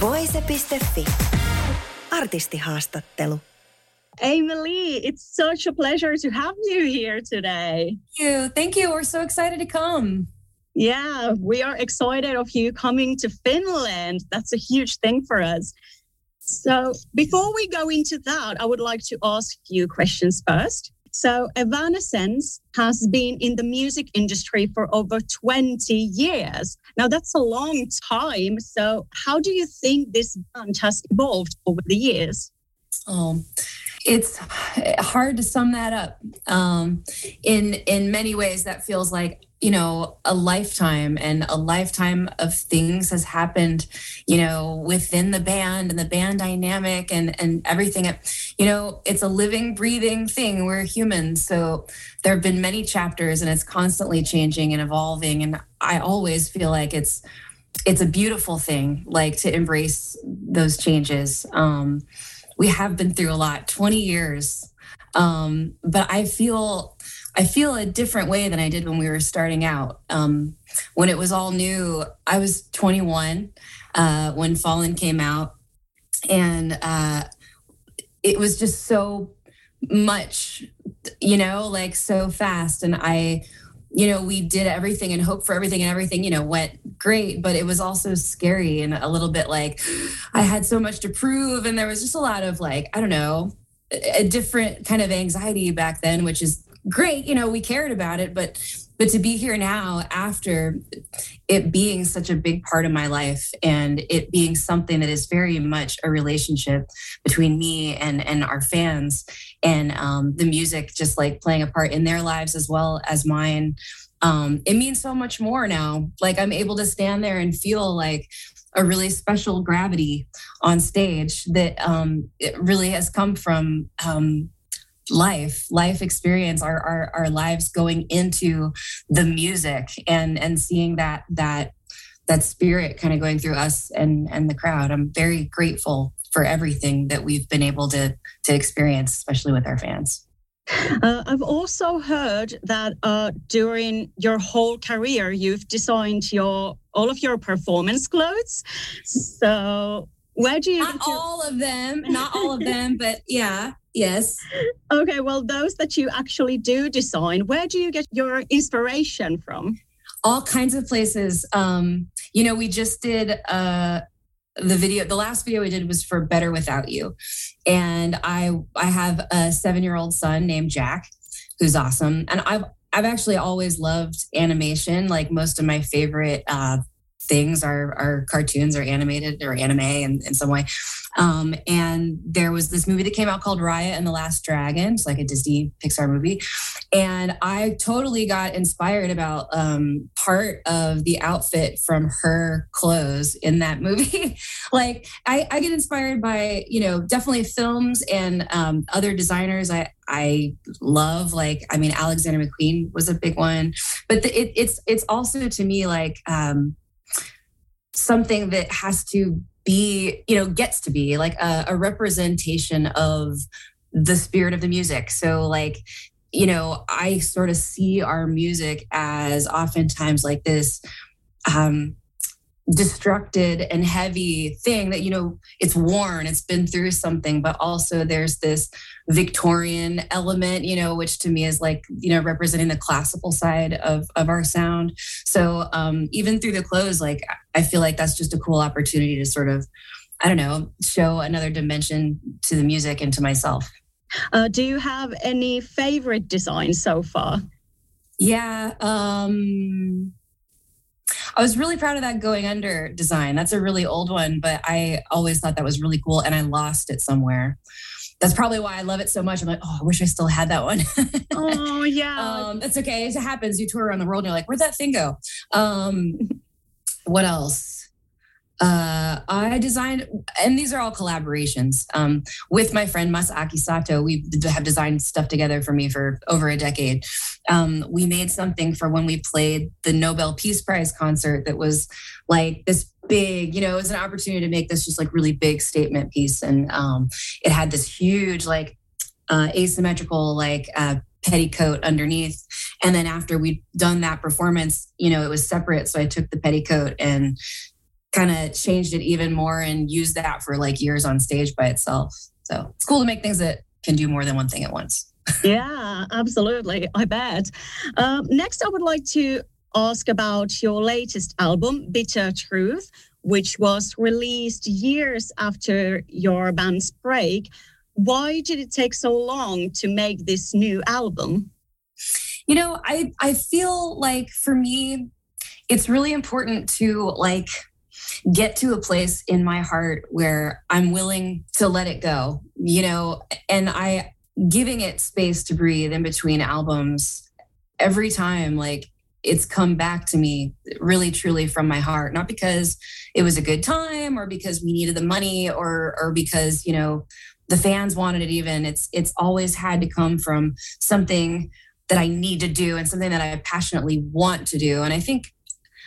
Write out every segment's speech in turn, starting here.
Voice.fi. Artistihaastattelu. Amy Lee, it's such a pleasure to have you here today. Thank you. Thank you. We're so excited to come. Yeah, we are excited of you coming to Finland. That's a huge thing for us. So, before we go into that, I would like to ask you questions first. So, Evanescence has been in the music industry for over 20 years. Now, that's a long time. So, how do you think this band has evolved over the years? Oh, it's hard to sum that up. Um, in in many ways, that feels like you know a lifetime, and a lifetime of things has happened. You know, within the band and the band dynamic and and everything. You know, it's a living, breathing thing. We're humans, so there have been many chapters, and it's constantly changing and evolving. And I always feel like it's it's a beautiful thing, like to embrace those changes. Um, we have been through a lot 20 years. Um, but i feel i feel a different way than i did when we were starting out. Um, when it was all new i was 21 uh, when fallen came out. And uh, it was just so much you know like so fast. And i you know, we did everything and hoped for everything and everything, you know, went great, but it was also scary and a little bit like I had so much to prove. And there was just a lot of like, I don't know, a different kind of anxiety back then, which is great. You know, we cared about it, but but to be here now after it being such a big part of my life and it being something that is very much a relationship between me and and our fans and um, the music just like playing a part in their lives as well as mine um, it means so much more now. Like i'm able to stand there and feel like a really special gravity on stage that um, it really has come from um, life life experience our, our our lives going into the music and and seeing that that that spirit kind of going through us and and the crowd i'm very grateful for everything that we've been able to to experience especially with our fans uh, I've also heard that uh, during your whole career, you've designed your all of your performance clothes. So where do you? Not all of them, not all of them, but yeah. Yes. Okay, well, those that you actually do design, where do you get your inspiration from? All kinds of places. Um, you know, we just did uh, the video. The last video we did was for Better Without You, and I I have a seven year old son named Jack, who's awesome, and I've I've actually always loved animation. Like most of my favorite uh, things are are cartoons or animated or anime in, in some way. Um, and there was this movie that came out called Raya and the Last Dragon. It's like a Disney Pixar movie. And I totally got inspired about um, part of the outfit from her clothes in that movie. like I, I, get inspired by, you know, definitely films and um, other designers I, I love. Like, I mean, Alexander McQueen was a big one, but the, it, it's, it's also to me like, um, something that has to be, you know, gets to be like a, a representation of the spirit of the music. So, like, you know, I sort of see our music as oftentimes like this um, destructed and heavy thing that you know it's worn it's been through something but also there's this victorian element you know which to me is like you know representing the classical side of of our sound. So um even through the clothes like i feel like that's just a cool opportunity to sort of i don't know show another dimension to the music and to myself. Uh, do you have any favorite designs so far? Yeah um I was really proud of that going under design. That's a really old one, but I always thought that was really cool and I lost it somewhere. That's probably why I love it so much. I'm like, oh, I wish I still had that one. oh, yeah. Um, it's okay. It happens. You tour around the world and you're like, where'd that thing go? Um, what else? Uh, I designed, and these are all collaborations um, with my friend Masaaki Sato. We have designed stuff together for me for over a decade. Um, we made something for when we played the Nobel Peace Prize concert that was like this big, you know, it was an opportunity to make this just like really big statement piece. And um, it had this huge, like, uh, asymmetrical, like, uh, petticoat underneath. And then after we'd done that performance, you know, it was separate. So I took the petticoat and kind of changed it even more and used that for like years on stage by itself. So it's cool to make things that can do more than one thing at once. yeah, absolutely. I bet. Um, next, I would like to ask about your latest album, Bitter Truth, which was released years after your band's break. Why did it take so long to make this new album? You know, I I feel like for me it's really important to like get to a place in my heart where I'm willing to let it go, you know, and I giving it space to breathe in between albums every time like it's come back to me really truly from my heart. Not because it was a good time or because we needed the money or or because you know the fans wanted it even. It's it's always had to come from something that i need to do and something that i passionately want to do. And i think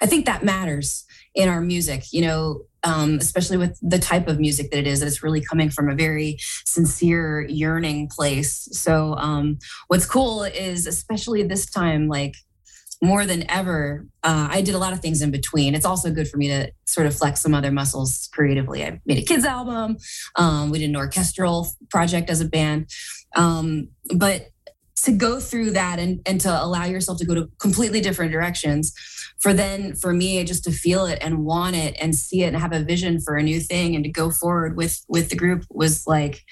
i think that matters in our music you know um, especially with the type of music that it is that it's really coming from a very sincere yearning place so um, what's cool is especially this time like more than ever, uh, I did a lot of things in between. It's also good for me to sort of flex some other muscles creatively. I made a kids album. Um, we did an orchestral project as a band. Um, but to go through that and, and to allow yourself to go to completely different directions for then for me just to feel it and want it and see it and have a vision for a new thing and to go forward with with the group was like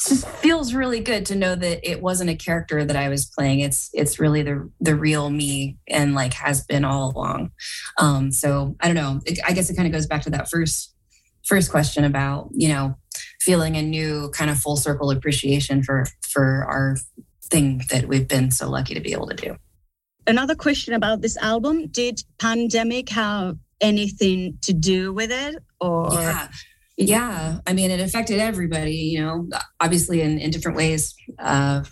just feels really good to know that it wasn't a character that I was playing. It's it's really the the real me and like has been all along. Um, so I don't know. I guess it kind of goes back to that first first question about you know feeling a new kind of full circle appreciation for for our thing that we've been so lucky to be able to do. Another question about this album: Did pandemic have anything to do with it, or? Yeah. Yeah, I mean, it affected everybody, you know, obviously in, in different ways. Uh,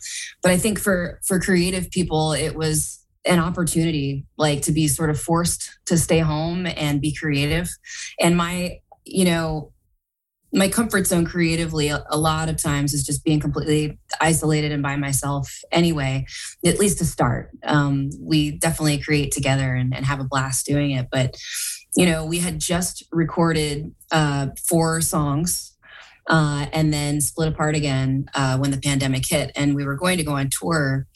but I think for for creative people, it was an opportunity, like to be sort of forced to stay home and be creative. And my, you know, my comfort zone creatively a, lot of times is just being completely isolated and by myself anyway at least to start um, we definitely create together and, and have a blast doing it but you know, we had just recorded uh, four songs uh, and then split apart again uh, when the pandemic hit. And we were going to go on tour,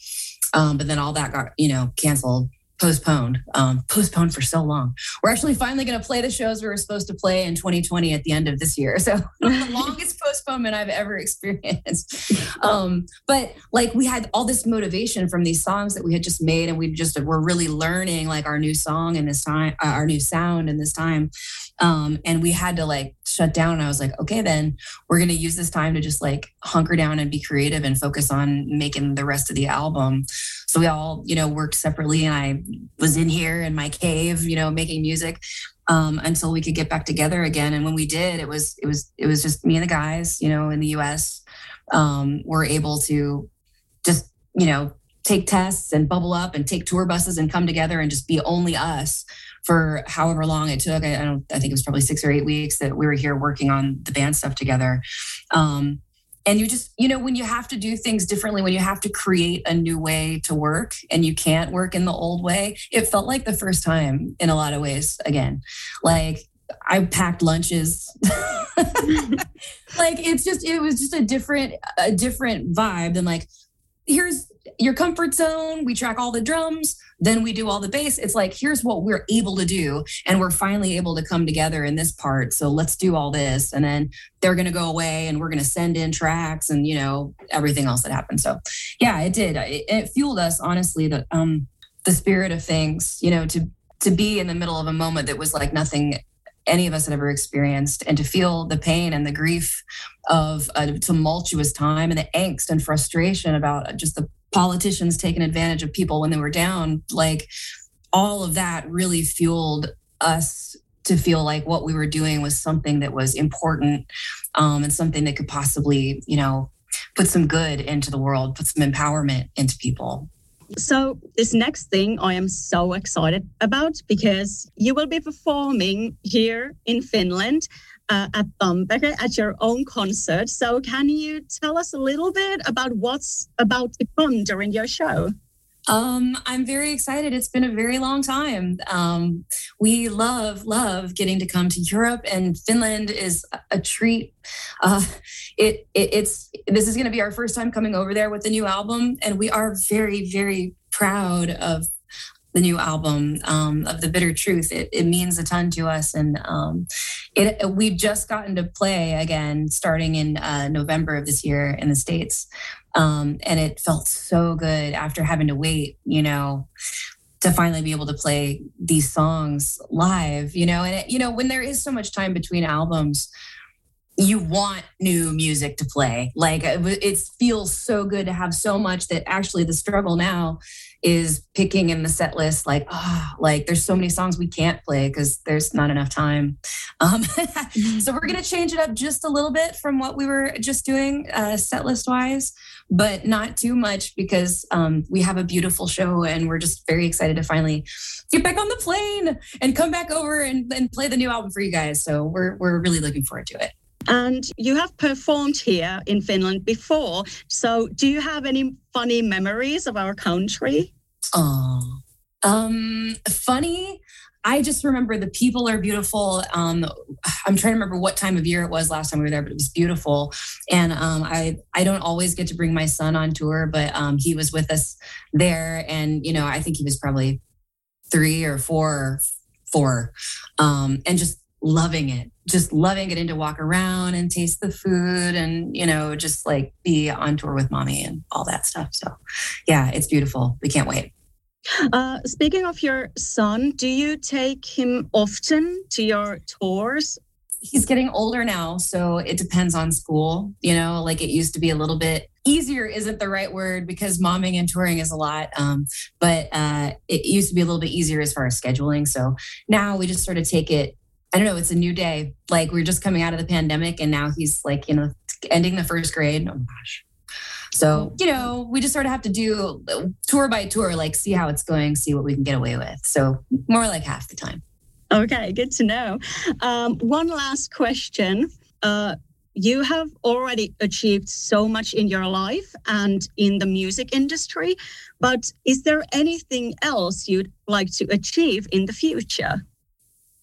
um, but then all that got, you know, canceled postponed, um, postponed for so long. We're actually finally going to play the shows we were supposed to play in 2020 at the end of this year. So the longest postponement I've ever experienced. Um, but like we had all this motivation from these songs that we had just made, and we just were really learning like our new song and this time, uh, our new sound in this time. Um, and we had to like shut down. And I was like, okay, then we're going to use this time to just like hunker down and be creative and focus on making the rest of the album. So we all, you know, worked separately and I was in here in my cave, you know, making music um, until we could get back together again. And when we did, it was, it was, it was just me and the guys, you know, in the US, um, were able to just, you know, take tests and bubble up and take tour buses and come together and just be only us for however long it took. I, I don't. I think it was probably six or eight weeks that we were here working on the band stuff together. Um, and you just you know when you have to do things differently when you have to create a new way to work and you can't work in the old way it felt like the first time in a lot of ways again like i packed lunches like it's just it was just a different a different vibe than like here's your comfort zone. We track all the drums, then we do all the bass. It's like, here's what we're able to do. And we're finally able to come together in this part. So let's do all this. And then they're going to go away and we're going to send in tracks and, you know, everything else that happened. So yeah, it did. It, it fueled us, honestly, the, um, the spirit of things, you know, to, to be in the middle of a moment that was like nothing any of us had ever experienced and to feel the pain and the grief of a tumultuous time and the angst and frustration about just the politicians taking advantage of people when they were down like all of that really fueled us to feel like what we were doing was something that was important um, and something that could possibly, you know, put some good into the world, put some empowerment into people. So, this next thing I am so excited about because you will be performing here in Finland uh, at Tampere at your own concert. So, can you tell us a little bit about what's about to come during your show? Um, I'm very excited. It's been a very long time. Um, we love, love getting to come to Europe, and Finland is a treat. Uh, it, it, it's this is going to be our first time coming over there with the new album, and we are very, very proud of the new album um, of the bitter truth. It, it, means a ton to us. And um, it, we've just gotten to play again starting in uh, november of this year in the states. Um, and it felt so good after having to wait you know to finally be able to play these songs live you know? And it, you know when there is so much time between albums you want new music to play. Like it feels so good to have so much that actually the struggle now is picking in the set list like oh like there's so many songs we can't play because there's not enough time. Um, so we're going to change it up just a little bit from what we were just doing uh, set list wise but not too much because um, we have a beautiful show and we're just very excited to finally get back on the plane and come back over and, and play the new album for you guys. So we're, we're really looking forward to it and you have performed here in Finland before. So, do you have any funny memories of our country? Oh, um, funny. I just remember the people are beautiful. Um, I'm trying to remember what time of year it was last time we were there, but it was beautiful. And um, I I don't always get to bring my son on tour, but um, he was with us there, and you know I think he was probably three or four, four, um, and just loving it just loving getting to walk around and taste the food and you know just like be on tour with mommy and all that stuff. So yeah it's beautiful. We can't wait. Uh, speaking of your son do you take him often to your tours? He's getting older now so it depends on school you know? Like it used to be a little bit easier isn't the right word because momming and touring is a lot um, but uh, it used to be a little bit easier as far as scheduling. So now we just sort of take it I don't know, it's a new day. Like we're just coming out of the pandemic and now he's like, you know, ending the first grade. Oh gosh. So, you know, we just sort of have to do tour by tour, like see how it's going, see what we can get away with. So, more like half the time. Okay, good to know. Um, one last question. Uh, you have already achieved so much in your life and in the music industry, but is there anything else you'd like to achieve in the future?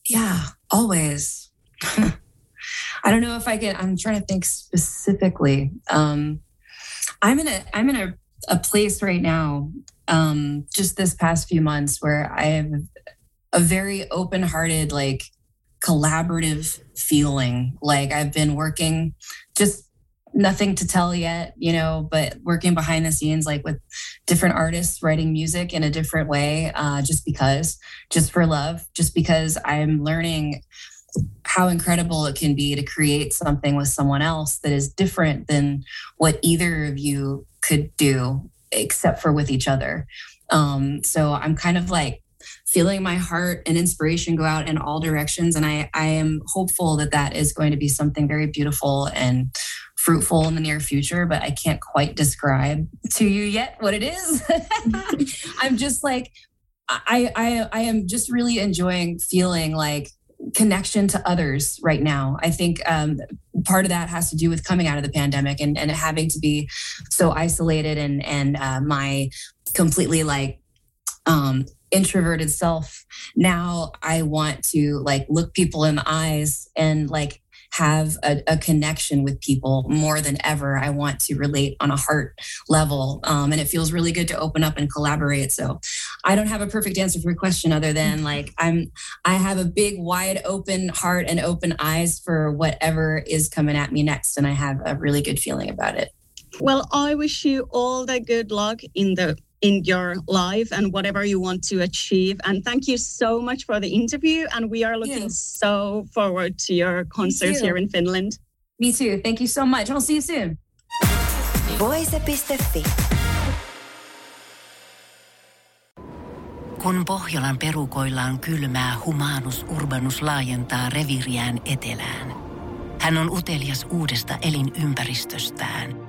Yeah, always. I don't know if I can. I'm trying to think specifically. Um, I'm in a I'm in a, a place right now, um, just this past few months, where I have a very open hearted, like collaborative feeling. Like I've been working just nothing to tell yet, you know, but working behind the scenes, like with different artists writing music in a different way, uh, just because, just for love, just because I'm learning how incredible it can be to create something with someone else that is different than what either of you could do, except for with each other. Um, so I'm kind of like feeling my heart and inspiration go out in all directions. And I, I am hopeful that that is going to be something very beautiful and fruitful in the near future, but I can't quite describe to you yet what it is. I'm just like, I, I, I am just really enjoying feeling like connection to others right now. I think um, part of that has to do with coming out of the pandemic and, and having to be so isolated and, and uh, my completely like um, introverted self. Now I want to like look people in the eyes and like have a, a, connection with people more than ever. I want to relate on a heart level. Um, and it feels really good to open up and collaborate. So I don't have a perfect answer for your question other than mm-hmm. like I'm I have a big wide open heart and open eyes for whatever is coming at me next. And I have a really good feeling about it. Well, I wish you all the good luck in the in your life and whatever you want to achieve. And thank you so much for the interview. And we are looking so forward to your concerts here in Finland. Me too. Thank you so much. I'll see you soon. Voise.fi. Kun Pohjolan perukoillaan kylmää, humanus urbanus laajentaa reviriään etelään. Hän on utelias uudesta elinympäristöstään.